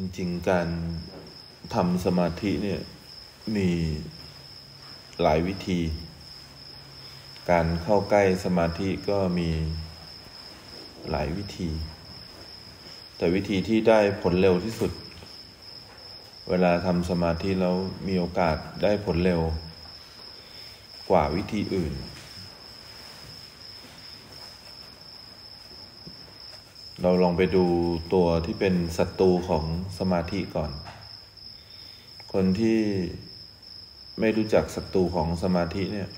จริง ๆ การทำสมาธิเนี่ยมีหลายวิธี การเข้าใกล้สมาธิก็มีหลายวิธี แต่วิธีที่ได้ผลเร็วที่สุด เวลาทำสมาธิแล้วมีโอกาสได้ผลเร็ว กว่าวิธีอื่น เราลองไปดูตัวที่เป็นศัตรูของสมาธิก่อน คนที่ไม่รู้จักศัตรูของสมาธิเนี่ย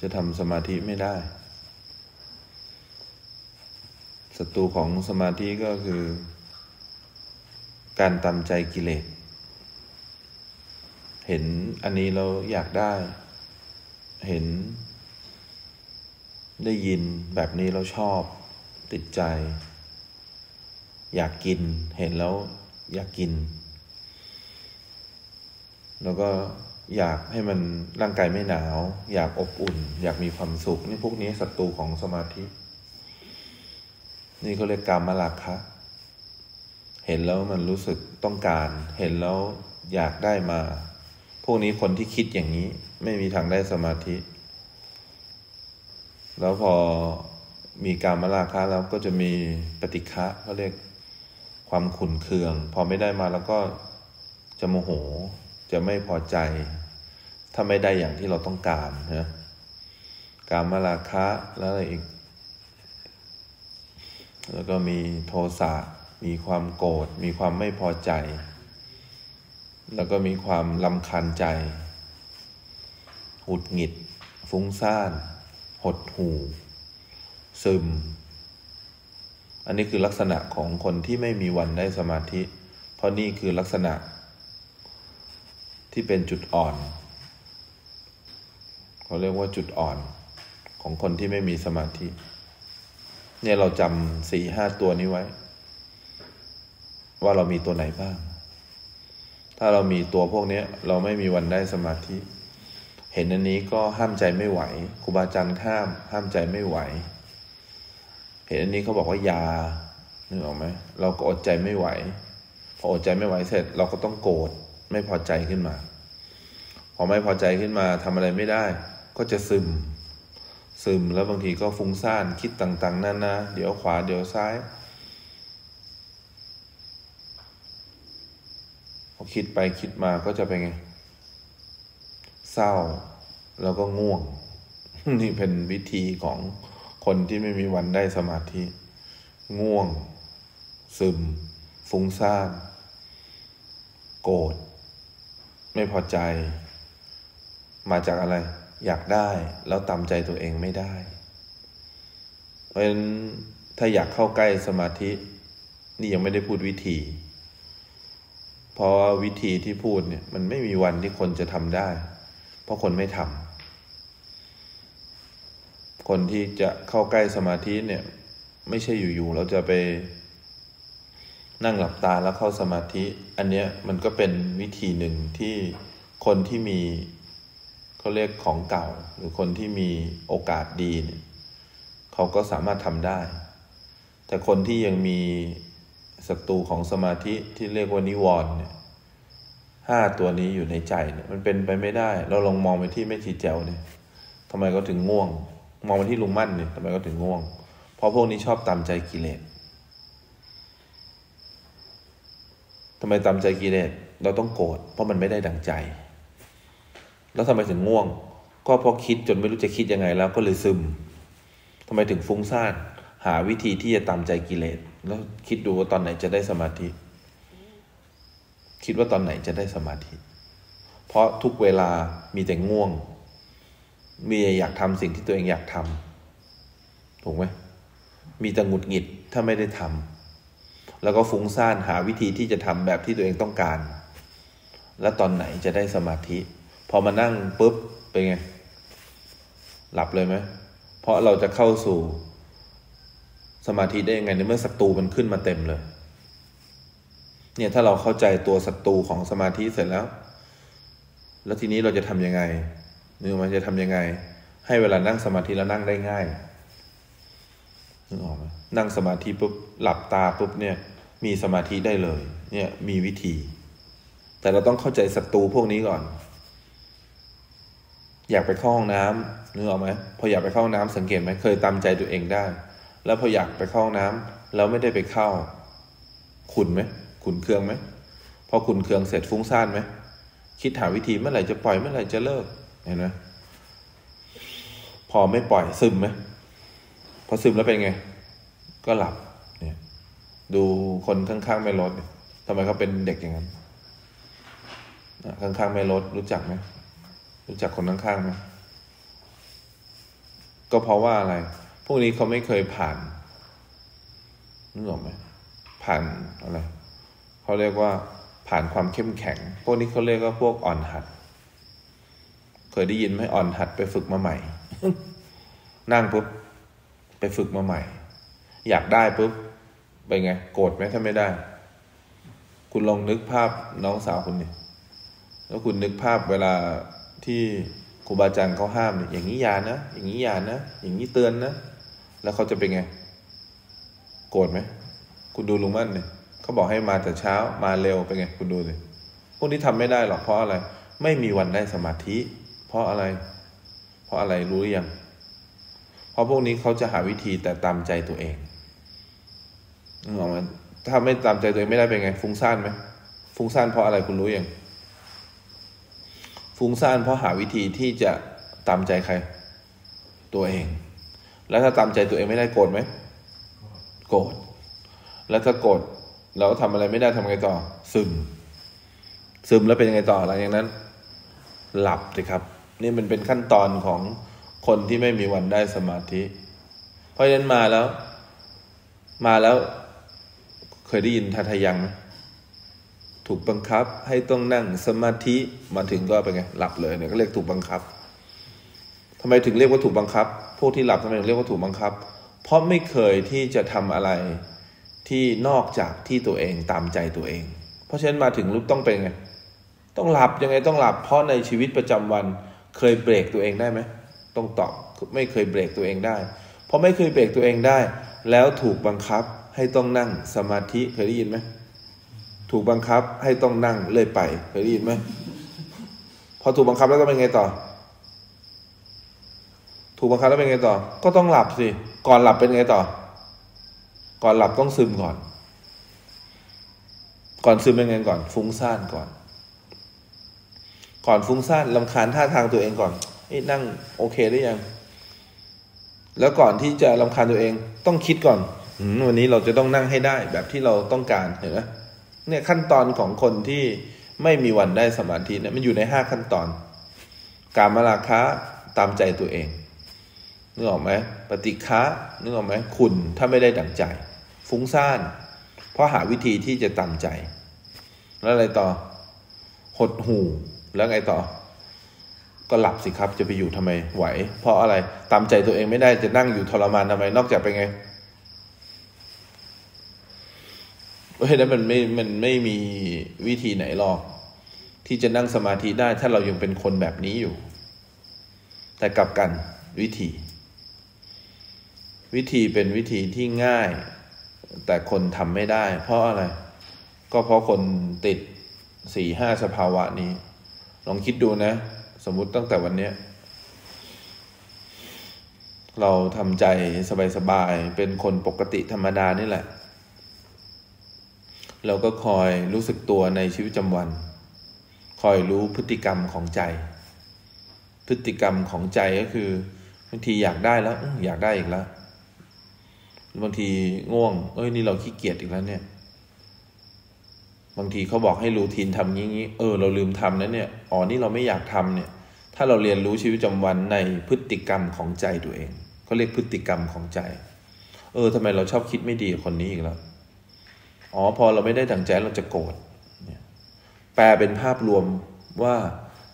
จะทำสมาธิไม่ได้ศัตรูของสมาธิก็คือ การตามใจกิเลส เห็นอันนี้เราอยากได้ เห็น ได้ยินแบบนี้เราชอบติดใจ อยากกินเห็นแล้วอยากกิน แล้วก็อยากให้มันร่างกายไม่หนาว อยากอบอุ่น อยากมีความสุข นี่พวกนี้ศัตรูของสมาธิ นี่เขาเรียกกรรมราคะเห็นแล้วมันรู้สึกต้องการ เห็นแล้วอยากได้มา พวกนี้คนที่คิดอย่างนี้ ไม่มีทางได้สมาธิ แล้วพอมีการมราคะแล้วก็จะมีปฏิฆะเขาเรียก ความขุนเคือง พอไม่ได้มาแล้วก็จะโมโห จะไม่พอใจ ถ้าไม่ได้อย่างที่เราต้องการนะการมาราคะแล้วอะไรอีก แล้วก็มีโทสะมีความโกรธมีความไม่พอใจ แล้วก็มีความลำคันใจ หุดหงิด ฟุ้งซ่าน หดหู่ ซึม อันนี้คือลักษณะของคนที่ไม่มีวันได้สมาธิ เพราะนี่คือลักษณะ ที่เป็นจุดอ่อนเขาเรียกว่าจุดอ่อนของคนที่ไม่มีสมาธิ เนี่ยเราจำสี่ห้าตัวนี้ไว้ ว่าเรามีตัวไหนบ้าง ถ้าเรามีตัวพวกนี้เราไม่มีวันได้สมาธิ เห็นอันนี้ก็ห้ามใจไม่ไหวครูบาอาจารย์ห้าม ห้ามใจไม่ไหว เห็นอันนี้เขาบอกว่ายานึกออกไหมเราก็อดใจไม่ไหว พออดใจไม่ไหวเสร็จ เราก็ต้องโกรธไม่พอใจขึ้นมา พอไม่พอใจขึ้นมาทำอะไรไม่ได้ ก็จะซึม ซึมแล้วบางทีก็ฟุ้งซ่านคิดต่างๆนานาเดี๋ยวขวาเดี๋ยวซ้ายพอคิดไปคิดมาก็จะเป็นไง เศร้าแล้วก็ง่วง นี่เป็นวิธีของ คนที่ไม่มีวันได้สมาธิ ง่วง ซึม ฟุ้งซ่าน โกรธ ไม่พอใจ มาจากอะไร อยากได้แล้วตามใจตัวเองไม่ได้ เพราะฉะนั้นถ้าอยากเข้าใกล้สมาธิ นี่ยังไม่ได้พูดวิธี เพราะวิธีที่พูดเนี่ย มันไม่มีวันที่คนจะทำได้ เพราะคนไม่ทำ คนที่จะเข้าใกล้สมาธิเนี่ย ไม่ใช่อยู่ๆเราจะไปนั่งหลับตาแล้วเข้าสมาธิ อันเนี้ยมันก็เป็นวิธีหนึ่งที่คนที่มีเขาเรียกของเก่า หรือคนที่มีโอกาสดีเนี่ยเขาก็สามารถทำได้ แต่คนที่ยังมีศัตรูของสมาธิที่เรียกว่านิวรณ์เนี่ยห้าตัวนี้อยู่ในใจเนี่ยมันเป็นไปไม่ได้ เราลองมองไปที่แม่ชีแจวเนี่ยทำไมก็ถึงง่วง มองไปที่ลุงมั่นเนี่ยทำไมก็ถึงง่วง เพราะพวกนี้ชอบตามใจกิเลสทำไมตามใจกิเลสเราต้องโกรธเพราะมันไม่ได้ดังใจ แล้วทำไมถึงง่วง ก็เพราะคิดจนไม่รู้จะคิดยังไงแล้วก็เลยซึมทำไมถึงฟุ้งซ่านหาวิธีที่จะตามใจกิเลสแล้วคิดดูว่าตอนไหนจะได้สมาธิ คิดว่าตอนไหนจะได้สมาธิ เพราะทุกเวลามีแต่ง่วง มีอยากทำสิ่งที่ตัวเองอยากทำถูกไหมมีแต่หงุดหงิดถ้าไม่ได้ทำแล้วก็ฟุ้งซ่านหาวิธีที่จะทำแบบที่ตัวเองต้องการ แล้วตอนไหนจะได้สมาธิ พอมานั่งปุ๊บเป็นไง หลับเลยไหมเพราะเราจะเข้าสู่สมาธิได้ยังไงในเมื่อศัตรูมันขึ้นมาเต็มเลย เนี่ยถ้าเราเข้าใจตัวศัตรูของสมาธิเสร็จแล้ว แล้วทีนี้เราจะทำยังไง นึกมันจะทำยังไง ให้เวลานั่งสมาธิแล้วนั่งได้ง่ายนึกออกไหมนั่งสมาธิปุ๊บหลับตาปุ๊บเนี่ย มีสมาธิได้เลย เนี่ยมีวิธี แต่เราต้องเข้าใจศัตรูพวกนี้ก่อน อยากไปเข้าห้องน้ำนึกออกไหมพออยากไปเข้าห้องน้ำสังเกตไหมเคยตามใจตัวเองได้ แล้วพออยากไปเข้าห้องน้ำแล้วไม่ได้ไปเข้า ขุนไหมขุนเคืองไหมพอขุนเคืองเสร็จฟุ้งซ่านไหมคิดหาวิธีเมื่อไหร่จะปล่อยเมื่อไหร่จะเลิก เห็นไหมพอไม่ปล่อยซึมไหมพอซึมแล้วเป็นไง ก็หลับเนี่ยดูคนข้างๆไม่ลดทำไมเขาเป็นเด็กอย่างนั้นข้างๆไม่ลดรู้จักไหมรู้จักคนข้างๆไหมก็เพราะว่าอะไร พวกนี้เขาไม่เคยผ่านนึกออกไหมผ่านอะไรเขาเรียกว่าผ่านความเข้มแข็ง พวกนี้เขาเรียกว่าพวกอ่อนหัด เคยได้ยินไหมอ่อนหัดไปฝึกมาใหม่ นั่งปุ๊บไปฝึกมาใหม่ อยากได้ปุ๊บไปไง โกรธไหมถ้าไม่ได้ คุณลองนึกภาพน้องสาวคุณนี่แล้วคุณนึกภาพเวลาที่ครูบาอาจารย์เขาห้ามเนี่ยอย่างนี้ยานะอย่างนี้ยานะอย่างนี้เตือนนะแล้วเขาจะเป็นไง โกรธไหมคุณดูลุงมั่นเนี่ยเขาบอกให้มาแต่เช้ามาเร็วเป็นไง คุณดูเลยพวกนี้ทำไม่ได้หรอกเพราะอะไร ไม่มีวันได้สมาธิเพ ราะอะไร เพราะอะไรรู้หรือยัง เพราะพวกนี้เขาจะหาวิธีแต่ตามใจตัวเองนึกออกไหมถ้าไม่ตามใจตัวเองไม่ได้เป็นไง ฟุ้งซ่านไหมฟุ้งซ่านเพราะอะไรคุณรู้ยัง ฟุ้งซ่านเพราะหาวิธีที่จะตามใจใคร ตัวเอง แล้วถ้าตามใจตัวเองไม่ได้โกรธไหมโกรธ แล้วถ้าโกรธเราทำอะไรไม่ได้ทำไงต่อ ซึม ซึมแล้วเป็นยังไงต่อหลังจากนั้น หลับสิครับ นี่มันเป็นขั้นตอนของคนที่ไม่มีวันได้สมาธิ เพราะฉะนั้นมาแล้ว มาแล้วเคยได้ยินทัทยังไหมถูกบังคับให้ต้องนั่งสมาธิมาถึงก็เป็นไงหลับเลยเนี่ยก็เรียกถูกบังคับทำไมถึงเรียกว่าถูกบังคับ พวกที่หลับทำไมถึงเรียกว่าถูกบังคับ เพราะไม่เคยที่จะทำอะไรที่นอกจากที่ตัวเองตามใจตัวเอง เพราะฉะนั้นมาถึงรู้ต้องเป็นไงต้องหลับยังไงต้องหลับเพราะในชีวิตประจำวัน เคยเบรกตัวเองได้ไหมต้องตอบไม่เคยเบรกตัวเองได้เพราะไม่เคยเบรกตัวเองได้ แล้วถูกบังคับให้ต้องนั่งสมาธิเคยได้ยินไหมถูกบังคับให้ต้องนั่งเลื่อยไปเคยได้ยินไหมพอถูกบังคับแล้วก็เป็นไงต่อ ถูกบังคับแล้วเป็นไงต่อ ก็ต้องหลับสิ ก่อนหลับเป็นไงต่อ ก่อนหลับต้องซึมก่อน ก่อนซึมเป็นไงก่อน ฟุ้งซ่านก่อน ก่อนฟุ้งซ่านลำคาญท่าทางตัวเองก่อนนั่งโอเคหรือยัง แล้วก่อนที่จะลำคาญตัวเองต้องคิดก่อนวันนี้เราจะต้องนั่งให้ได้แบบที่เราต้องการเห็นไหมเนี่ยขั้นตอนของคนที่ไม่มีวันได้สมาธิเนี่ยมันอยู่ในห้าขั้นตอน การมาราคะตามใจตัวเองนึกออกไหมปฏิฆะนึกออกไหมคุณถ้าไม่ได้ดั่งใจ ฟุ้งซ่าน เพราะหาวิธีที่จะตามใจ แล้วอะไรต่อ หดหู แล้วไงต่อ ก็หลับสิครับ จะไปอยู่ทำไมไหว เพราะอะไรตามใจตัวเองไม่ได้จะนั่งอยู่ทรมานทำไม นอกจากไปไงเพราะฉะนั้นมันไม่มันไม่มีวิธีไหนหรอก ที่จะนั่งสมาธิได้ ถ้าเรายังเป็นคนแบบนี้อยู่ แต่กลับกันวิธี วิธีเป็นวิธีที่ง่าย แต่คนทำไม่ได้ เพราะอะไร ก็เพราะคนติดสี่ห้าสภาวะนี้ ลองคิดดูนะ สมมุติตั้งแต่วันนี้เราทำใจสบายๆ เป็นคนปกติธรรมดานี่แหละ เราก็คอยรู้สึกตัวในชีวิตประจำวัน คอยรู้พฤติกรรมของใจ พฤติกรรมของใจก็คือบางทีอยากได้แล้วอยากได้อีกแล้วบางทีง่วง เอ้ยนี่เราขี้เกียจอีกแล้วเนี่ย บางทีเขาบอกให้รูทีนทำงี้งี้เออเราลืมทำนะเนี่ยอ๋อนี่เราไม่อยากทำเนี่ย ถ้าเราเรียนรู้ชีวิตประจำวันในพฤติกรรมของใจตัวเองเขาเรียกพฤติกรรมของใจ เออทำไมเราชอบคิดไม่ดีคนนี้อีกแล้วอ๋อพอเราไม่ได้ดังใจเราจะโกรธแปลเป็นภาพรวมว่า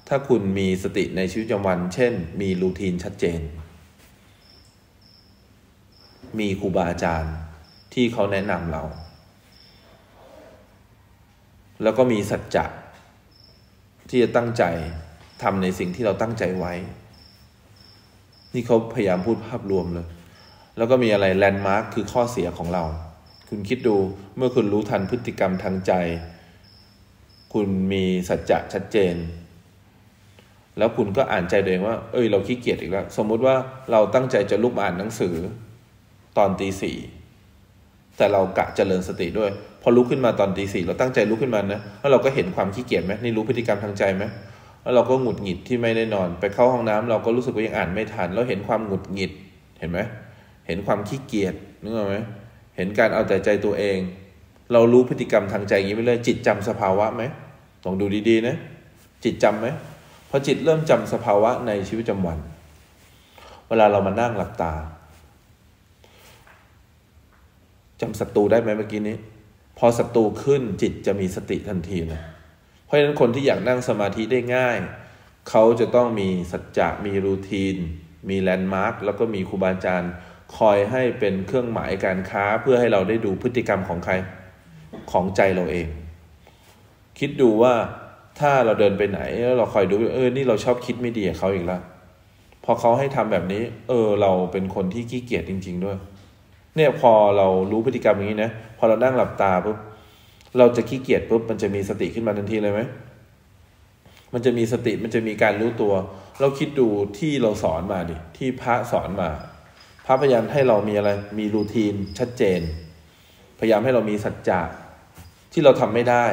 ถ้าคุณมีสติในชีวิตประจำวัน เช่น มีรูทีนชัดเจน มีครูบาอาจารย์ที่เขาแนะนำเรา แล้วก็มีสัจจะที่จะตั้งใจทำในสิ่งที่เราตั้งใจไว้ นี่เขาพยายามพูดภาพรวมเลย แล้วก็มีอะไรแลนด์มาร์คคือข้อเสียของเรา คุณคิดดูเมื่อคุณรู้ทันพฤติกรรมทางใจ คุณมีสัจจะชัดเจน แล้วคุณก็อ่านใจตัวเองว่า เอ้ย เราขี้เกียจอีกแล้ว สมมุติว่าเราตั้งใจจะลุกมาอ่านหนังสือตอนตีสี่แต่เรากะเจริญสติด้วย พอลุกขึ้นมาตอนตีสี่เราตั้งใจลุกขึ้นมานะแล้วเราก็เห็นความขี้เกียจไหมนี่รู้พฤติกรรมทางใจไหมแล้วเราก็หงุดหงิดที่ไม่ได้นอน ไปเข้าห้องน้ำเราก็รู้สึกว่ายังอ่านไม่ทันเราเห็นความหงุดหงิดเห็นไหมเห็นความขี้เกียจนึกออกไหมเห็นการเอาแต่ใจตัวเอง เรารู้พฤติกรรมทางใจอย่างนี้ไปเลยจิตจำสภาวะไหมลองดูดีๆนะจิตจำไหมพอจิตเริ่มจำสภาวะในชีวิตประจำวัน เวลาเรามานั่งหลับตาจำศัตรูได้ไหมเมื่อกี้นี้ พอศัตรูขึ้นจิตจะมีสติทันทีเลยเพราะฉะนั้นคนที่อยากนั่งสมาธิได้ง่าย เขาจะต้องมีสัจจะมีรูทีน มีแลนด์มาร์กแล้วก็มีครูบาอาจารย์ คอยให้เป็นเครื่องหมายการค้าเพื่อให้เราได้ดูพฤติกรรมของใครของใจเราเอง คิดดูว่าถ้าเราเดินไปไหนแล้วเราคอยดูเออนี่เราชอบคิดไม่ดีกับเขาอีกแล้วพอเขาให้ทำแบบนี้ เออ เราเป็นคนที่ขี้เกียจจริง ๆ ด้วย เนี่ยพอเรารู้พฤติกรรมอย่างนี้นะ พอเรานั่งหลับตาปุ๊บเราจะขี้เกียจปุ๊บมันจะมีสติขึ้นมาทันทีเลยไหมมันจะมีสติมันจะมีการรู้ตัว เราคิดดูที่เราสอนมาดิที่พระสอนมา พระพยายามให้เรามีอะไรมีรูทีนชัดเจน พยายามให้เรามีสัจจะที่เราทำไม่ได้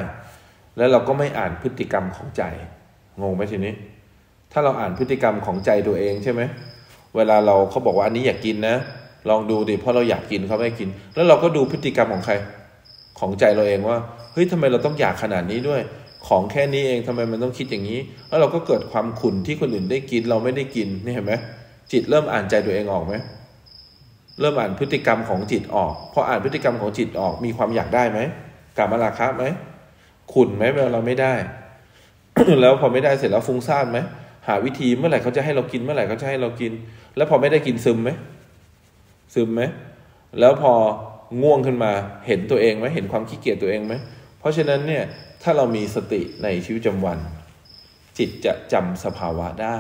แล้วเราก็ไม่อ่านพฤติกรรมของใจงงไหมทีนี้ ถ้าเราอ่านพฤติกรรมของใจตัวเองใช่ไหมเวลาเราเขาบอกว่าอันนี้อยากกินนะ ลองดูดิเพราะเราอยากกินเขาไม่กิน แล้วเราก็ดูพฤติกรรมของใคร ของใจเราเองว่าเฮ้ยทำไมเราต้องอยากขนาดนี้ด้วย ของแค่นี้เองทำไมมันต้องคิดอย่างนี้ แล้วเราก็เกิดความขุนที่คนอื่นได้กินเราไม่ได้กินนี่เห็นไหมจิตเริ่มอ่านใจตัวเองออกไหมเริ่มอ่านพฤติกรรมของจิตออกพออ่านพฤติกรรมของจิตออกมีความอยากได้ไหมกามาราคะไหมขุนไหมเวลาเราไม่ได้ แล้วพอไม่ได้เสร็จแล้วฟุ้งซ่านไหมหาวิธีเมื่อไหร่เขาจะให้เรากินเมื่อไหร่เขาจะให้เรากิน แล้วพอไม่ได้กินซึมไหม ซึมไหมแล้วพอง่วงขึ้นมาเห็นตัวเองไหมเห็นความขี้เกียจตัวเองไหมเพราะฉะนั้นเนี่ยถ้าเรามีสติในชีวิตประจำวัน จิตจะจำสภาวะได้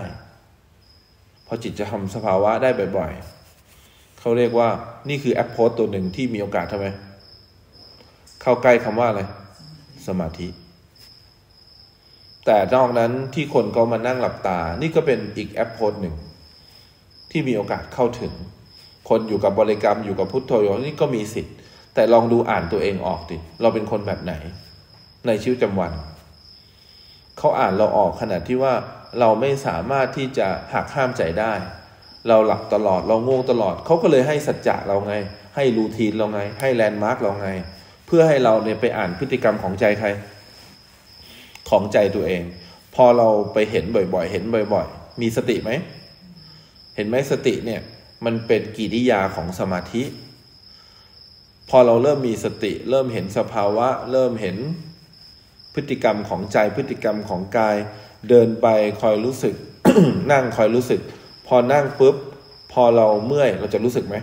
พอจิตจะทำสภาวะได้บ่อยๆเขาเรียกว่านี่คือแอปโพสตัวหนึ่งที่มีโอกาสทำไมเข้าใกล้คำว่าอะไรสมาธิ แต่นอกนั้นที่คนก็มานั่งหลับตา นี่ก็เป็นอีกแอปโพสหนึ่งที่มีโอกาสเข้าถึง คนอยู่กับบริกรรมอยู่กับพุทโธอยู่นี่ก็มีสิทธิ์ แต่ลองดูอ่านตัวเองออกดิเราเป็นคนแบบไหน ในชีวิตประจำวันเขาอ่านเราออกขนาดที่ว่าเราไม่สามารถที่จะหักห้ามใจได้ เราหลับตลอดเราง่วงตลอดเขาก็เลยให้สัจจะเราไง ให้รูทีนเราไง ให้แลนด์มาร์กเราไง เพื่อให้เราเนี่ยไปอ่านพฤติกรรมของใจใคร ของใจตัวเอง พอเราไปเห็นบ่อยๆ เห็นบ่อย ๆ มีสติไหม เห็นไหมสติเนี่ย มันเป็นกิริยาของสมาธิ พอเราเริ่มมีสติ เริ่มเห็นสภาวะ เริ่มเห็นพฤติกรรมของใจพฤติกรรมของกาย เดินไปคอยรู้สึก นั่งคอยรู้สึก พอนั่งปุ๊บ พอเราเมื่อยเราจะรู้สึกไหม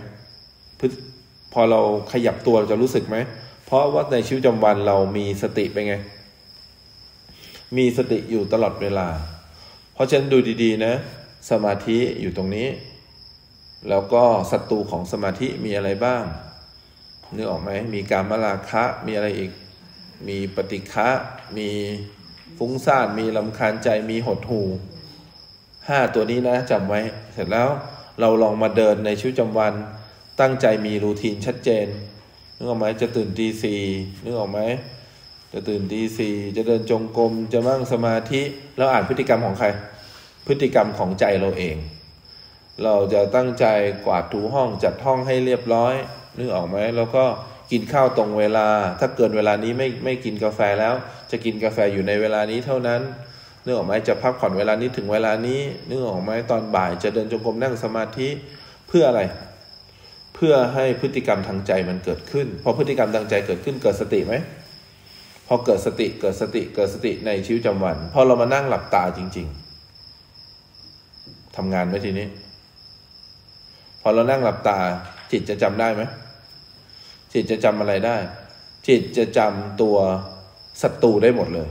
พอเราขยับตัวเราจะรู้สึกไหมเพราะว่าในชีวิตประจำวันเรามีสติไปไง มีสติอยู่ตลอดเวลา เพราะฉะนั้นดูดี ๆ นะ สมาธิอยู่ตรงนี้ แล้วก็ศัตรูของสมาธิมีอะไรบ้างนึกออกไหมมีการมราคะมีอะไรอีก มีปฏิฆะมีฟุ้งซ่านมีลำคาญใจมีหดหูห้าตัวนี้นะจำไว้ เสร็จแล้วเราลองมาเดินในชีวิตประจำวัน ตั้งใจมีรูทีนชัดเจนนึกออกไหมจะตื่นตีสี่นึกออกไหมจะตื่นตีสี่จะเดินจงกรมจะมั่งสมาธิ แล้วอ่านพฤติกรรมของใคร พฤติกรรมของใจเราเอง เราจะตั้งใจกวาดถูห้องจัดห้องให้เรียบร้อยนึกออกไหมแล้วก็กินข้าวตรงเวลา ถ้าเกินเวลานี้ไม่ไม่กินกาแฟแล้ว จะกินกาแฟอยู่ในเวลานี้เท่านั้นนึกออกไหมจะพักผ่อนเวลานี้ถึงเวลานี้นึกออกไหมตอนบ่ายจะเดินจงกรมนั่งสมาธิเพื่ออะไร เพื่อให้พฤติกรรมทางใจมันเกิดขึ้น พอพฤติกรรมทางใจเกิดขึ้นเกิดสติไหมพอเกิดสติเกิดสติเกิดสติในชีวิตประจำวันพอเรามานั่งหลับตาจริง ๆทำงานไหมทีนี้ อเรานั่งหลับตา จิตจะจำได้ไหมจิตจะจำอะไรได้ จิตจะจำตัวศัตรูได้หมดเลย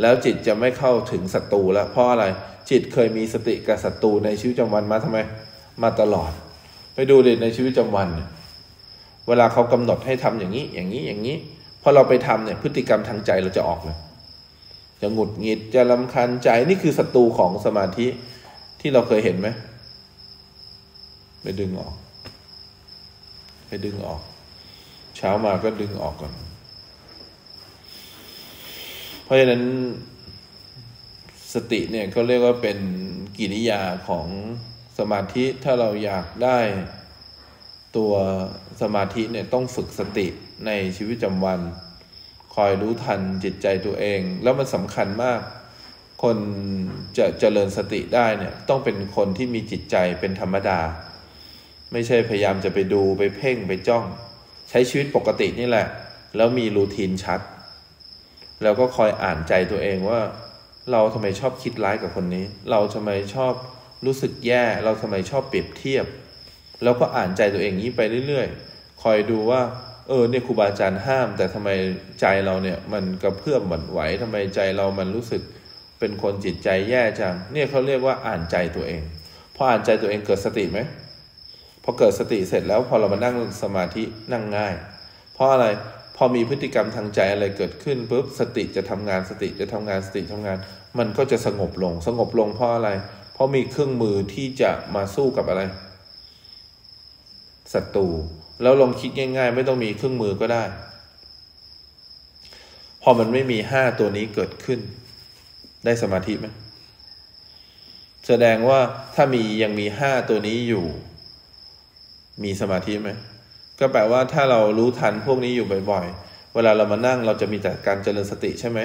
แล้วจิตจะไม่เข้าถึงศัตรูแล้วเพราะอะไร จิตเคยมีสติกับศัตรูในชีวิตประจำวันมาทำไม มาตลอด ไปดูเด็ในชีวิตประจำวัน เวลาเขากำหนดให้ทำอย่างนี้ อย่างนี้ อย่างนี้ พอเราไปทำเนี่ย พฤติกรรมทางใจเราจะออกเลยจะหงุดหงิด จะลำคาญใจ นี่คือศัตรูของสมาธิที่เราเคยเห็นไหม ไปดึงออก ไปดึงออก เช้ามาก็ดึงออกก่อน เพราะฉะนั้นสติเนี่ยเขาเรียกว่าเป็นกิริยาของสมาธิถ้าเราอยากได้ตัวสมาธิเนี่ยต้องฝึกสติในชีวิตประจำวัน คอยรู้ทันจิตใจตัวเอง แล้วมันสำคัญมาก คนจะเจริญสติได้เนี่ยต้องเป็นคนที่มีจิตใจเป็นธรรมดา ไม่ใช่พยายามจะไปดูไปเพ่งไปจ้อง ใช้ชีวิตปกตินี่แหละ แล้วมีรูทีนชัด แล้วก็คอยอ่านใจตัวเองว่า เราทำไมชอบคิดร้ายกับคนนี้ เราทำไมชอบรู้สึกแย่ เราทำไมชอบเปรียบเทียบ แล้วก็อ่านใจตัวเองนี้ไปเรื่อยๆ คอยดูว่า เออเนี่ยครูบาอาจารย์ห้าม แต่ทำไมใจเราเนี่ยมันกระเพื่อมหวั่นไหวทำไมใจเรามันรู้สึกเป็นคนจิตใจแย่จัง เนี่ยเขาเรียกว่าอ่านใจตัวเอง พออ่านใจตัวเองเกิดสติไหม พอเกิดสติเสร็จแล้วพอเรามานั่งสมาธินั่งง่าย เพราะอะไรพอมีพฤติกรรมทางใจอะไรเกิดขึ้นปุ๊บสติจะทำงานสติจะทำงานสติทำงาน มันก็จะสงบลง สงบลงเพราะอะไร เพราะมีเครื่องมือที่จะมาสู้กับอะไรศัตรูแล้วลองคิดง่าย ๆ ไม่ต้องมีเครื่องมือก็ได้ พอมันไม่มีห้าตัวนี้เกิดขึ้น ได้สมาธิไหมแสดงว่าถ้ามียังมีห้าตัวนี้อยู่ มีสมาธิไหมก็แปลว่าถ้าเรารู้ทันพวกนี้อยู่บ่อยๆ เวลาเรามานั่งเราจะมีแต่การเจริญสติใช่ไหม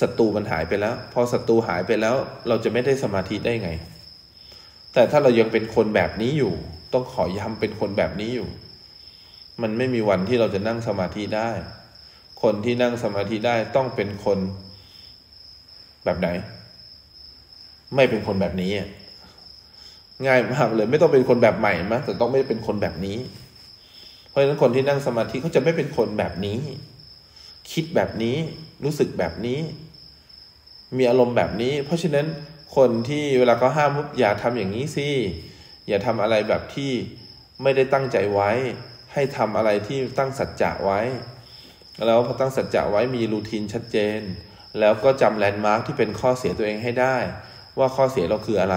ศัตรูมันหายไปแล้ว พอศัตรูหายไปแล้ว เราจะไม่ได้สมาธิได้ไง แต่ถ้าเรายังเป็นคนแบบนี้อยู่ ต้องขอย้ำเป็นคนแบบนี้อยู่ มันไม่มีวันที่เราจะนั่งสมาธิได้ คนที่นั่งสมาธิได้ต้องเป็นคนแบบไหน ไม่เป็นคนแบบนี้ ง่ายมากเลย ไม่ต้องเป็นคนแบบใหม่มากแต่ต้องไม่เป็นคนแบบนี้ เพราะฉะนั้นคนที่นั่งสมาธิเขาจะไม่เป็นคนแบบนี้ คิดแบบนี้รู้สึกแบบนี้ มีอารมณ์แบบนี้ เพราะฉะนั้นคนที่เวลาเขาห้ามอย่าทำอย่างนี้สิอย่าทำอะไรแบบที่ไม่ได้ตั้งใจไว้ ให้ทำอะไรที่ตั้งสัจจะไว้ แล้วพอตั้งสัจจะไว้มีรูทีนชัดเจน แล้วก็จำแลนด์มาร์กที่เป็นข้อเสียตัวเองให้ได้ ว่าข้อเสียเราคืออะไร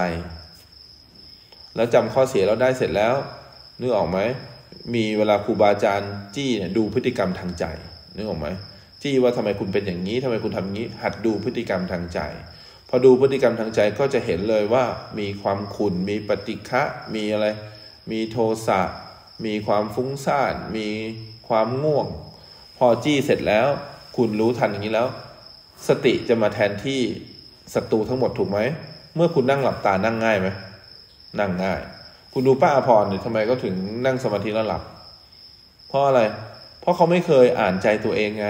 แล้วจำข้อเสียเราได้เสร็จแล้วนึกออกไหมมีเวลาครูบาอาจารย์จี้เนี่ยดูพฤติกรรมทางใจนึกออกไหมจี้ว่าทำไมคุณเป็นอย่างนี้ทำไมคุณทำงี้ หัดดูพฤติกรรมทางใจ พอดูพฤติกรรมทางใจก็จะเห็นเลยว่ามีความขุนมีปฏิฆะมีอะไร มีโทสะมีความฟุ้งซ่านมีความง่วง พอจี้เสร็จแล้ว คุณรู้ทันอย่างนี้แล้ว สติจะมาแทนที่ศัตรูทั้งหมดถูกไหมเมื่อคุณนั่งหลับตานั่งง่ายไหม นั่งง่ายคุณดูป้าอภรเนี่ยทำไมก็ถึงนั่งสมาธิแล้วหลับ เพราะอะไร เพราะเขาไม่เคยอ่านใจตัวเองไง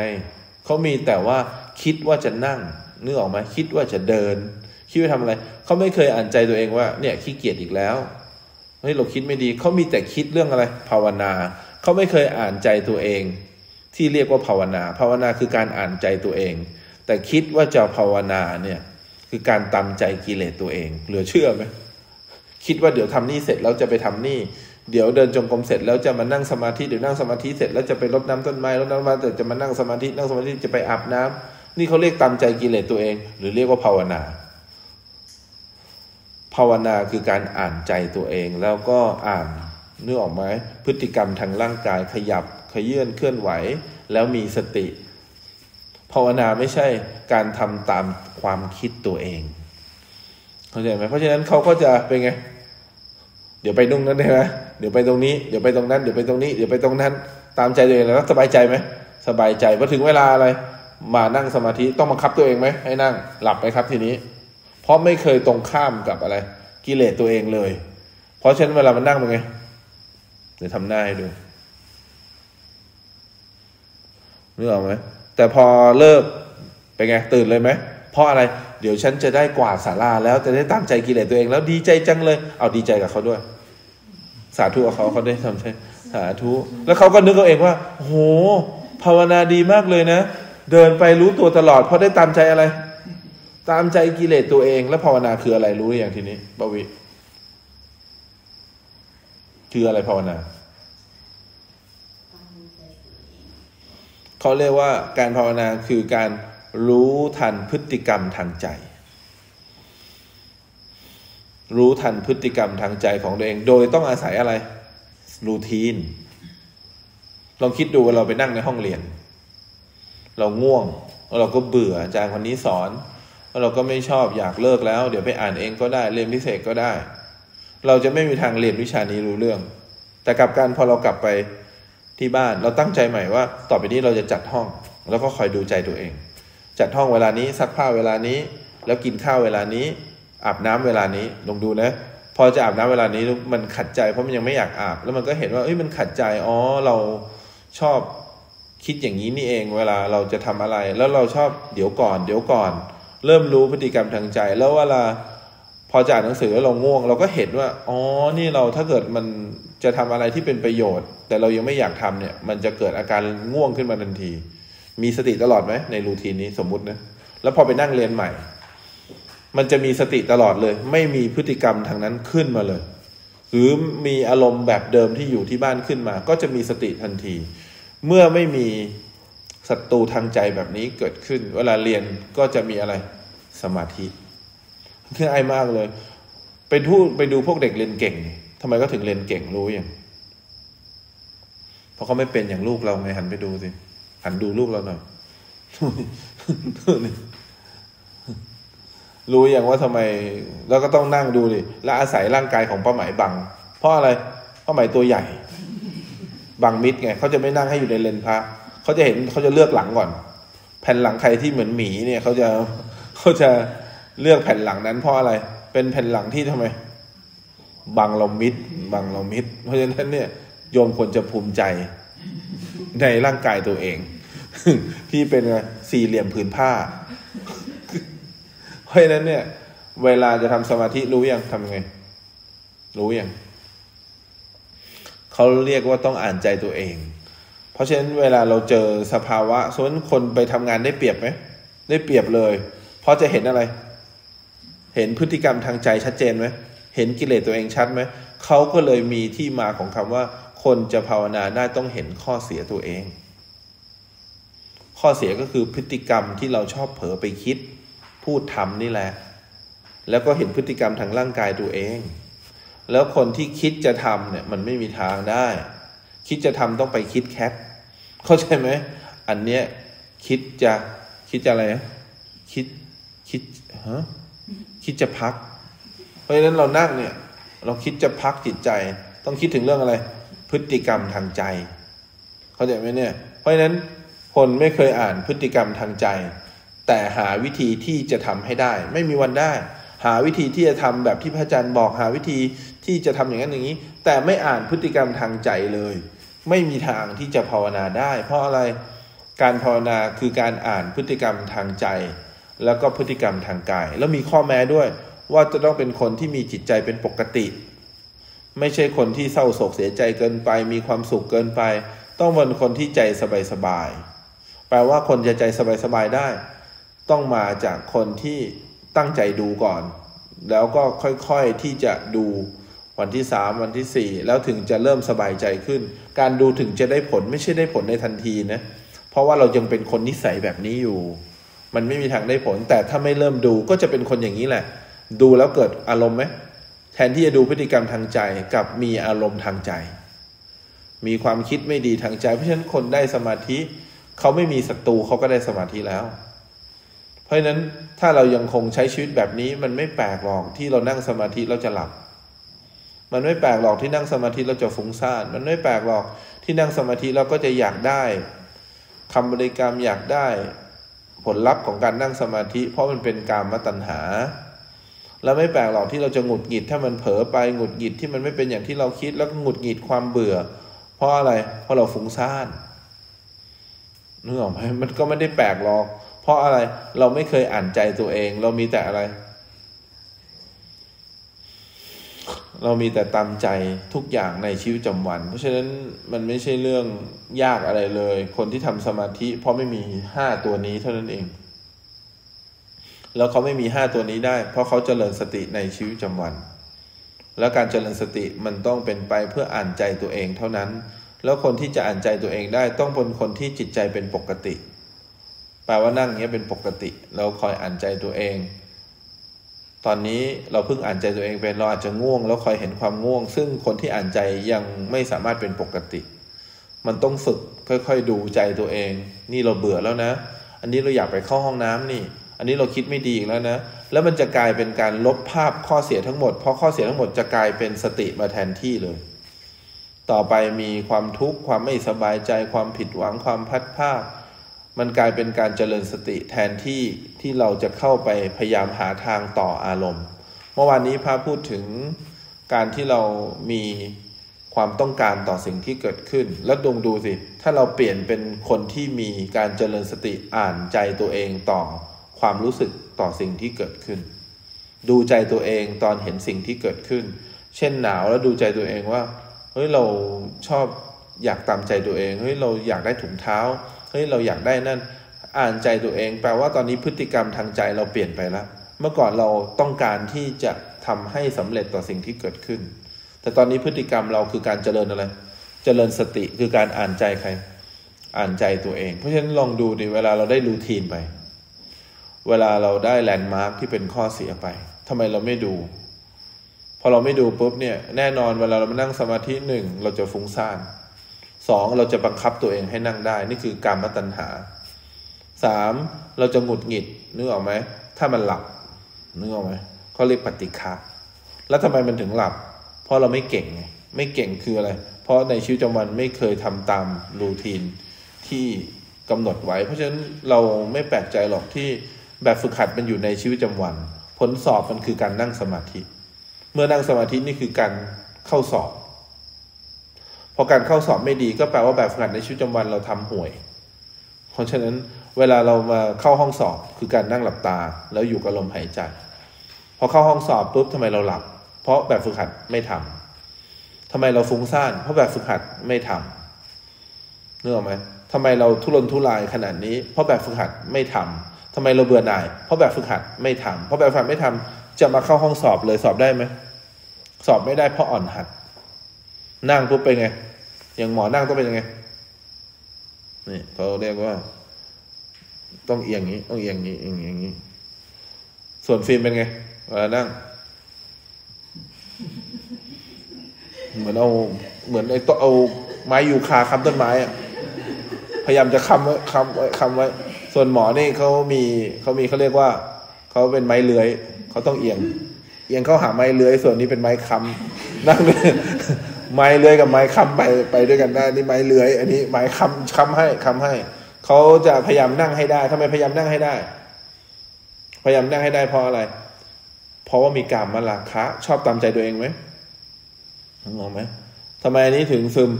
เขามีแต่ว่าคิดว่าจะนั่งนึกออกไหมคิดว่าจะเดิน คิดว่าทำอะไร เขาไม่เคยอ่านใจตัวเองว่า เนี่ยขี้เกียจอีกแล้วเฮ้ยเราคิดไม่ดี เขามีแต่คิดเรื่องอะไร ภาวนา เขาไม่เคยอ่านใจตัวเอง ที่เรียกว่าภาวนา ภาวนาคือการอ่านใจตัวเอง แต่คิดว่าจะภาวนาเนี่ยคือการตามใจกิเลสตัวเอง เหลือเชื่อไหม คิดว่าเดี๋ยวทำนี่เสร็จแล้วจะไปทำนี่ เดี๋ยวเดินจงกรมเสร็จแล้วจะมานั่งสมาธิเดี๋ยวนั่งสมาธิเสร็จแล้วจะไปรดน้ำต้นไม้รดน้ำมาแต่จะมานั่งสมาธินั่งสมาธิจะไปอาบน้ำนี่เขาเรียกตามใจกิเลสตัวเอง หรือเรียกว่าภาวนา ภาวนาคือการอ่านใจตัวเองแล้วก็อ่านนึกออกไหมพฤติกรรมทางร่างกายขยับขยื่นเคลื่อนไหว แล้วมีสติ ภาวนาไม่ใช่การทำตามความคิดตัวเองเข้าใจไหมเพราะฉะนั้นเขาก็จะเป็นไง เดี๋ยวไปตรงนั้นได้ไหมเดี๋ยวไปตรงนี้ เดี๋ยวไปตรงนั้น เดี๋ยวไปตรงนี้ เดี๋ยวไปตรงนั้น ตามใจตัวเองแล้วสบายใจไหม สบายใจพอถึงเวลาอะไร มานั่งสมาธิต้องบังคับตัวเองไหมให้นั่งหลับไปครับทีนี้ เพราะไม่เคยตรงข้ามกับอะไร กิเลสตัวเองเลย เพราะฉะนั้นเวลามันนั่งเป็นไง เดี๋ยวทำหน้าให้ดูนึกออกไหมแต่พอเลิกเป็นไงตื่นเลยไหม เพราะอะไร เดี๋ยวฉันจะได้กวาดศาลาแล้วจะได้ตามใจกิเลสตัวเอง แล้วดีใจจังเลย เอาดีใจกับเขาด้วย สาธุกับเขาเขาได้ทำใช่สาธุแล้วเขาก็นึกเอาเองว่าโหภาวนาดีมากเลยนะ เดินไปรู้ตัวตลอด เพราะได้ตามใจอะไร ตามใจกิเลสตัวเอง แล้วภาวนาคืออะไรรู้หรือยังทีนี้บวิคืออะไรภาวนาเขาเรียกว่าการภาวนาคือการรู้ทันพฤติกรรมทางใจ รู้ทันพฤติกรรมทางใจของตัวเอง โดยต้องอาศัยอะไร รูทีน ลองคิดดูว่าเราไปนั่งในห้องเรียน เราง่วงแล้วเราก็เบื่ออาจารย์คนนี้สอนแล้วเราก็ไม่ชอบอยากเลิกแล้ว เดี๋ยวไปอ่านเองก็ได้เรียนพิเศษก็ได้ เราจะไม่มีทางเรียนวิชานี้รู้เรื่อง แต่กลับกันพอเรากลับไปที่บ้าน เราตั้งใจใหม่ว่า ต่อไปนี้เราจะจัดห้อง แล้วก็คอยดูใจตัวเอง จัดห้องเวลานี้ซักผ้าเวลานี้ แล้วกินข้าวเวลานี้ อาบน้ำเวลานี้ลองดูนะ พอจะอาบน้ำเวลานี้มันขัดใจเพราะมันยังไม่อยากอาบ แล้วมันก็เห็นว่าเอ้ยมันขัดใจอ๋อเราชอบคิดอย่างนี้นี่เองเวลาเราจะทำอะไร แล้วเราชอบเดี๋ยวก่อน เดี๋ยวก่อน เริ่มรู้พฤติกรรมทางใจ แล้วเวลาพอจ่านหนังสือแล้วเราง่วง เราก็เห็นว่าอ๋อนี่เราถ้าเกิดมันจะทำอะไรที่เป็นประโยชน์ แต่เรายังไม่อยากทำเนี่ย มันจะเกิดอาการง่วงขึ้นมาทันที มีสติตลอดไหมในรูทีนนี้สมมุตินะแล้วพอไปนั่งเรียนใหม่ มันจะมีสติตลอดเลย ไม่มีพฤติกรรมทางนั้นขึ้นมาเลย หรือมีอารมณ์แบบเดิมที่อยู่ที่บ้านขึ้นมา ก็จะมีสติทันที เมื่อไม่มีศัตรูทางใจแบบนี้เกิดขึ้น เวลาเรียนก็จะมีอะไรสมาธิคือไอมากเลย ไปดูไปดูพวกเด็กเรียนเก่งทำไมก็ถึงเรียนเก่งรู้อย่างเพราะเขาไม่เป็นอย่างลูกเราไงหันไปดูสิหันดูลูกเราหน่อย รู้อย่างว่าทำไมแล้วก็ต้องนั่งดูดิแล้วอาศัยร่างกายของป้าหมายบัง เพราะอะไรป้าหมายตัวใหญ่ บังมิดไงเขาจะไม่นั่งให้อยู่ในเลนพระเขาจะเห็นเขาจะเลือกหลังก่อน แผ่นหลังใครที่เหมือนหมีเนี่ยเขาจะเขาจะเลือกแผ่นหลังนั้นเพราะอะไร เป็นแผ่นหลังที่ทำไม บังเรามิดบังเรามิด เพราะฉะนั้นเนี่ยโยมควรจะภูมิใจในร่างกายตัวเอง ที่เป็นสี่เหลี่ยมผืนผ้า ราะฉะนั้นเนี่ย เวลาจะทำสมาธิรู้ยังทำไง รู้ยังเขาเรียกว่าต้องอ่านใจตัวเอง เพราะฉะนั้นเวลาเราเจอสภาวะส่วนคนไปทำงานได้เปรียบไหมได้เปรียบเลย เพราะจะเห็นอะไร เห็นพฤติกรรมทางใจชัดเจนไหมเห็นกิเลสตัวเองชัดไหมเขาก็เลยมีที่มาของคำว่า คนจะภาวนาได้ต้องเห็นข้อเสียตัวเอง ข้อเสียก็คือพฤติกรรมที่เราชอบเผลอไปคิด พูดทำนี่แหละ แล้วก็เห็นพฤติกรรมทางร่างกายตัวเอง แล้วคนที่คิดจะทำเนี่ย มันไม่มีทางได้ คิดจะทำต้องไปคิดแคทเข้าใจไหมอันเนี้ยคิดจะคิดจะอะไรคิดคิดฮะคิดจะพัก เพราะฉะนั้นเรานั่งเนี่ย เราคิดจะพักจิตใจ ต้องคิดถึงเรื่องอะไร พฤติกรรมทางใจ เข้าใจไหมเนี่ย เพราะฉะนั้นคนไม่เคยอ่านพฤติกรรมทางใจ แต่หาวิธีที่จะทำให้ได้ ไม่มีวันได้ หาวิธีที่จะทำแบบที่พระอาจารย์บอกหาวิธีที่จะทำอย่างนั้นอย่างนี้ แต่ไม่อ่านพฤติกรรมทางใจเลย ไม่มีทางที่จะภาวนาได้ เพราะอะไรการภาวนาคือการอ่านพฤติกรรมทางใจ แล้วก็พฤติกรรมทางกาย แล้วมีข้อแม้ด้วย ว่าจะต้องเป็นคนที่มีจิตใจเป็นปกติ ไม่ใช่คนที่เศร้าโศกเสียใจเกินไป มีความสุขเกินไป ต้องเป็นคนที่ใจสบายๆแปลว่าคนจะใจสบายๆได้ ต้องมาจากคนที่ตั้งใจดูก่อน แล้วก็ค่อยๆที่จะดูวันที่สามวันที่สี่แล้วถึงจะเริ่มสบายใจขึ้น การดูถึงจะได้ผลไม่ใช่ได้ผลในทันทีนะ เพราะว่าเรายังเป็นคนนิสัยแบบนี้อยู่ มันไม่มีทางได้ผล แต่ถ้าไม่เริ่มดูก็จะเป็นคนอย่างนี้แหละ ดูแล้วเกิดอารมณ์ไหมแทนที่จะดูพฤติกรรมทางใจกับมีอารมณ์ทางใจ มีความคิดไม่ดีทางใจ เพราะฉะนั้นคนได้สมาธิ เขาไม่มีศัตรูเขาก็ได้สมาธิแล้ว เพราะฉะนั้นถ้าเรายังคงใช้ชีวิตแบบนี้ มันไม่แปลกหรอกที่เรานั่งสมาธิเราจะหลับ มันไม่แปลกหรอกที่นั่งสมาธิเราจะฟุ้งซ่าน มันไม่แปลกหรอกที่นั่งสมาธิเราก็จะอยากได้คำบริกรรมอยากได้ผลลัพธ์ของการนั่งสมาธิ เพราะมันเป็นการมตัณหา แล้วไม่แปลกหรอกที่เราจะหงุดหงิดถ้ามันเผลอไปหงุดหงิดที่มันไม่เป็นอย่างที่เราคิดแล้วก็หงุดหงิดความเบื่อ เพราะอะไร เพราะเราฟุ้งซ่านนึกออกไหมมันก็ไม่ได้แปลกหรอก เพราะอะไรเราไม่เคยอ่านใจตัวเอง เรามีแต่อะไร เรามีแต่ตามใจทุกอย่างในชีวิตประจำวัน เพราะฉะนั้นมันไม่ใช่เรื่องยากอะไรเลย คนที่ทำสมาธิ เพราะไม่มีห้าตัวนี้เท่านั้นเอง แล้วเขาไม่มีห้าตัวนี้ได้ เพราะเขาเจริญสติในชีวิตประจำวัน แล้วการเจริญสติมันต้องเป็นไปเพื่ออ่านใจตัวเองเท่านั้น แล้วคนที่จะอ่านใจตัวเองได้ต้องเป็นคนที่จิตใจเป็นปกติ แปลว่านั่งเงี้ยเป็นปกติ เราคอยอ่านใจตัวเอง ตอนนี้เราเพิ่งอ่านใจตัวเองเป็นเราอาจจะง่วง แล้วคอยเห็นความง่วง ซึ่งคนที่อ่านใจยังไม่สามารถเป็นปกติ มันต้องฝึกค่อยๆดูใจตัวเอง นี่เราเบื่อแล้วนะ อันนี้เราอยากไปเข้าห้องน้ำนี่ อันนี้เราคิดไม่ดีอีกแล้วนะ แล้วมันจะกลายเป็นการลบภาพข้อเสียทั้งหมด เพราะข้อเสียทั้งหมดจะกลายเป็นสติมาแทนที่เลย ต่อไปมีความทุกข์ความไม่สบายใจความผิดหวังความพัดภาค มันกลายเป็นการเจริญสติแทนที่ที่เราจะเข้าไปพยายามหาทางต่ออารมณ์ เมื่อวานนี้พระพูดถึงการที่เรามีความต้องการต่อสิ่งที่เกิดขึ้น แล้วดงดูสิ ถ้าเราเปลี่ยนเป็นคนที่มีการเจริญสติอ่านใจตัวเองต่อความรู้สึกต่อสิ่งที่เกิดขึ้น ดูใจตัวเองตอนเห็นสิ่งที่เกิดขึ้น เช่นหนาวแล้วดูใจตัวเองว่า เฮ้ยเราชอบอยากตามใจตัวเอง เฮ้ยเราอยากได้ถุงเท้า ฮ้ยเราอยากได้นั่นอ่านใจตัวเอง แปลว่าตอนนี้พฤติกรรมทางใจเราเปลี่ยนไปแล้ว เมื่อก่อนเราต้องการที่จะทำให้สำเร็จต่อสิ่งที่เกิดขึ้น แต่ตอนนี้พฤติกรรมเราคือการเจริญอะไร เจริญสติคือการอ่านใจใคร อ่านใจตัวเอง เพราะฉะนั้นลองดูดิเวลาเราได้รูทีนไป เวลาเราได้แลนด์มาร์คที่เป็นข้อเสียไปทำไมเราไม่ดู พอเราไม่ดูปุ๊บเนี่ย แน่นอนเวลาเรามานั่งสมาธิหนึ่งเราจะฟุ้งซ่าน สองเราจะบังคับตัวเองให้นั่งได้ นี่คือการมตัญหาสามเราจะหงุดหงิดนึกออกไหมถ้ามันหลับนึกออกไหมเขาเรียกปฏิฆะแล้วทำไมมันถึงหลับ เพราะเราไม่เก่งไงไม่เก่งคืออะไร เพราะในชีวิตประจำวันไม่เคยทำตามรูทีนที่กำหนดไว้ เพราะฉะนั้นเราไม่แปลกใจหรอกที่แบบฝึกหัดมันอยู่ในชีวิตประจำวัน ผลสอบมันคือการนั่งสมาธิ เมื่อนั่งสมาธินี่คือการเข้าสอบ พอการเข้าสอบไม่ดีก็แปลว่าแบบฝึกหัดในชีวิตประจำวันเราทำห่วย เพราะฉะนั้นเวลาเรามาเข้าห้องสอบคือการนั่งหลับตา แล้วอยู่กับลมหายใจ พอเข้าห้องสอบปุ๊บทำไมเราหลับ เพราะแบบฝึกหัดไม่ทำทำไมเราฟุ้งซ่าน เพราะแบบฝึกหัดไม่ทำนึกออกไหมทำไมเราทุรนทุรายขนาดนี้ เพราะแบบฝึกหัดไม่ทำทำไมเราเบื่อหน่าย เพราะแบบฝึกหัดไม่ทำเพราะแบบฝึกหัดไม่ทำจะมาเข้าห้องสอบเลยสอบได้ไหมสอบไม่ได้เพราะอ่อนหัด นั่งปุ๊บเป็นไง อย่างหมอนั่งต้องเป็นยังไง นี่เขาเรียกว่า ต้องเอียงนี้ ต้องเอียงนี้เอียงอย่างนี้ ส่วนฟิล์มเป็นไงเวลานั่ง เหมือนเอา เหมือนไอ้ตัวเอาไม้ยูคาค้ำต้นไม้อะพยายามจะค้ำไว้ค้ำไว้ค้ำไว้ ส่วนหมอนี่เขามีเขามีเขาเรียกว่าเขาเป็นไม้เลื้อยเขาต้องเอียง เอียงเข้าหาไม้เลื้อย ส่วนนี้เป็นไม้ค้ำนั่ง ไม้เลื้อยกับไม้ค้ำไปไปด้วยกันได้นี่ไม้เลื้อย อันนี้ไม้ค้ำค้ำให้ค้ำให้เขาจะพยายามนั่งให้ได้ทำไมพยายามนั่งให้ได้ พยายามนั่งให้ได้เพราะอะไร เพราะว่ามีกามมาราคะชอบตามใจตัวเองไหมนึกออกไหมทำไมอันนี้ถึงซึม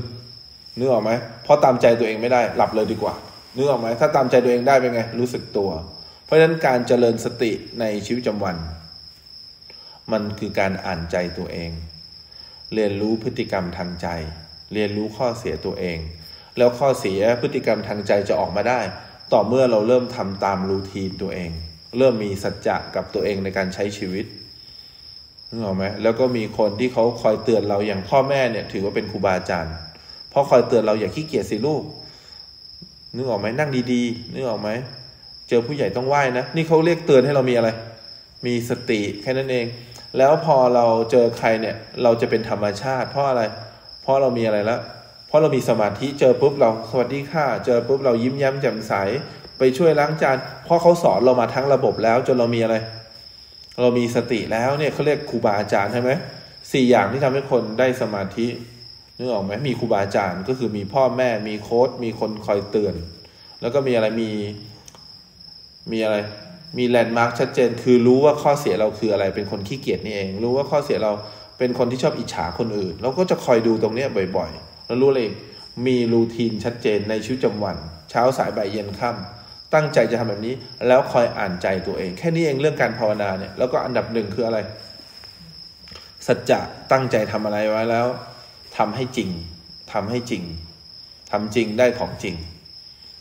นึกออกไหมเพราะตามใจตัวเองไม่ได้ หลับเลยดีกว่านึกออกไหมถ้าตามใจตัวเองได้เป็นไง รู้สึกตัว เพราะฉะนั้นการเจริญสติในชีวิตประจำวัน มันคือการอ่านใจตัวเอง เรียนรู้พฤติกรรมทางใจ เรียนรู้ข้อเสียตัวเอง แล้วข้อเสียพฤติกรรมทางใจจะออกมาได้ ต่อเมื่อเราเริ่มทำตามรูทีนตัวเอง เริ่มมีสัจจะกับตัวเองในการใช้ชีวิตนึกออกไหมแล้วก็มีคนที่เขาคอยเตือนเราอย่างพ่อแม่เนี่ยถือว่าเป็นครูบาอาจารย์เพราะคอยเตือนเราอย่าขี้เกียจสิลูกนึกออกไหมนั่งดีๆนึกออกไหมเจอผู้ใหญ่ต้องไหว้นะนี่เขาเรียกเตือนให้เรามีอะไร มีสติแค่นั้นเอง แล้วพอเราเจอใครเนี่ย เราจะเป็นธรรมชาติ เพราะอะไร เพราะเรามีอะไรแล้วเพราะเรามีสมาธิเจอปุ๊บเราสวัสดีค่ะ เจอปุ๊บเรายิ้มแย้มแจ่มใส ไปช่วยล้างจานเพราะเขาสอนเรามาทั้งระบบแล้วจนเรามีอะไร เรามีสติแล้วเนี่ยเขาเรียกครูบาอาจารย์ใช่ไหมสี่อย่างที่ทำให้คนได้สมาธินึกออกไหมมีครูบาอาจารย์ก็คือมีพ่อแม่มีโค้ชมีคนคอยเตือน แล้วก็มีอะไรมี มีอะไร มี landmark ชัดเจน คือรู้ว่าข้อเสียเราคืออะไรเป็นคนขี้เกียจนี่เอง รู้ว่าข้อเสียเราเป็นคนที่ชอบอิจฉาคนอื่น เราก็จะคอยดูตรงเนี้ยบ่อยๆ แล้วรู้เลยมี routine ชัดเจนในชีวิตประจำวัน เช้าสายบ่ายเย็นค่ำตั้งใจจะทำแบบนี้ แล้วคอยอ่านใจตัวเอง แค่นี้เองเรื่องการภาวนาเนี่ยแล้วก็อันดับหนึ่งคืออะไร สัจจะตั้งใจทำอะไรไว้แล้วทำให้จริงทำให้จริงทำจริงได้ของจริง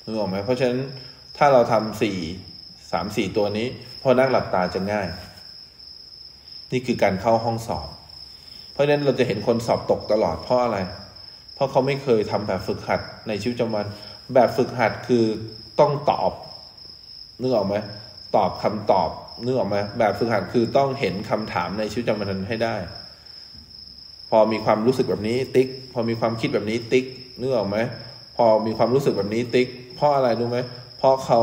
รู้ออกไหมเพราะฉะนั้นถ้าเราทำสี่ สามสี่ตัวนี้ พอนั่งหลับตาจะง่าย นี่คือการเข้าห้องสอบ เพราะฉะนั้นเราจะเห็นคนสอบตกตลอดเพราะอะไร เพราะเขาไม่เคยทำแบบฝึกหัดในชีวิตประจำวัน แบบฝึกหัดคือต้องตอบนึกออกไหมตอบคำตอบนึกออกไหมแบบฝึกหัดคือต้องเห็นคำถามในชีวิตประจำวันนั้นให้ได้ พอมีความรู้สึกแบบนี้ติ๊ก พอมีความคิดแบบนี้ติ๊กนึกออกไหมพอมีความรู้สึกแบบนี้ติ๊ก เพราะอะไรรู้ไหมเพราะเขา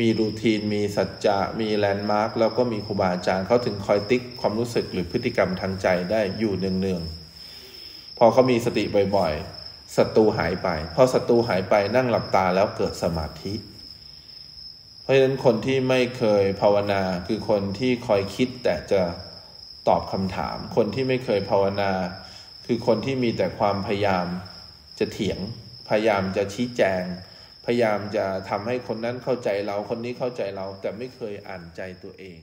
มี routine มีสัจจะ มี landmark แล้วก็มีครูบาอาจารย์เขาถึงคอยติ๊กความรู้สึกหรือพฤติกรรมทางใจได้อยู่เนืองๆพอเขามีสติบ่อยๆศัตรูหายไปพอศัตรูหายไปนั่งหลับตาแล้วเกิดสมาธิ เพราะฉะนั้นคนที่ไม่เคยภาวนาคือคนที่คอยคิดแต่จะตอบคำถาม คนที่ไม่เคยภาวนา คือคนที่มีแต่ความพยายามจะเถียง พยายามจะชี้แจง พยายามจะทำให้คนนั้นเข้าใจเราคนนี้เข้าใจเราแต่ไม่เคยอ่านใจตัวเอง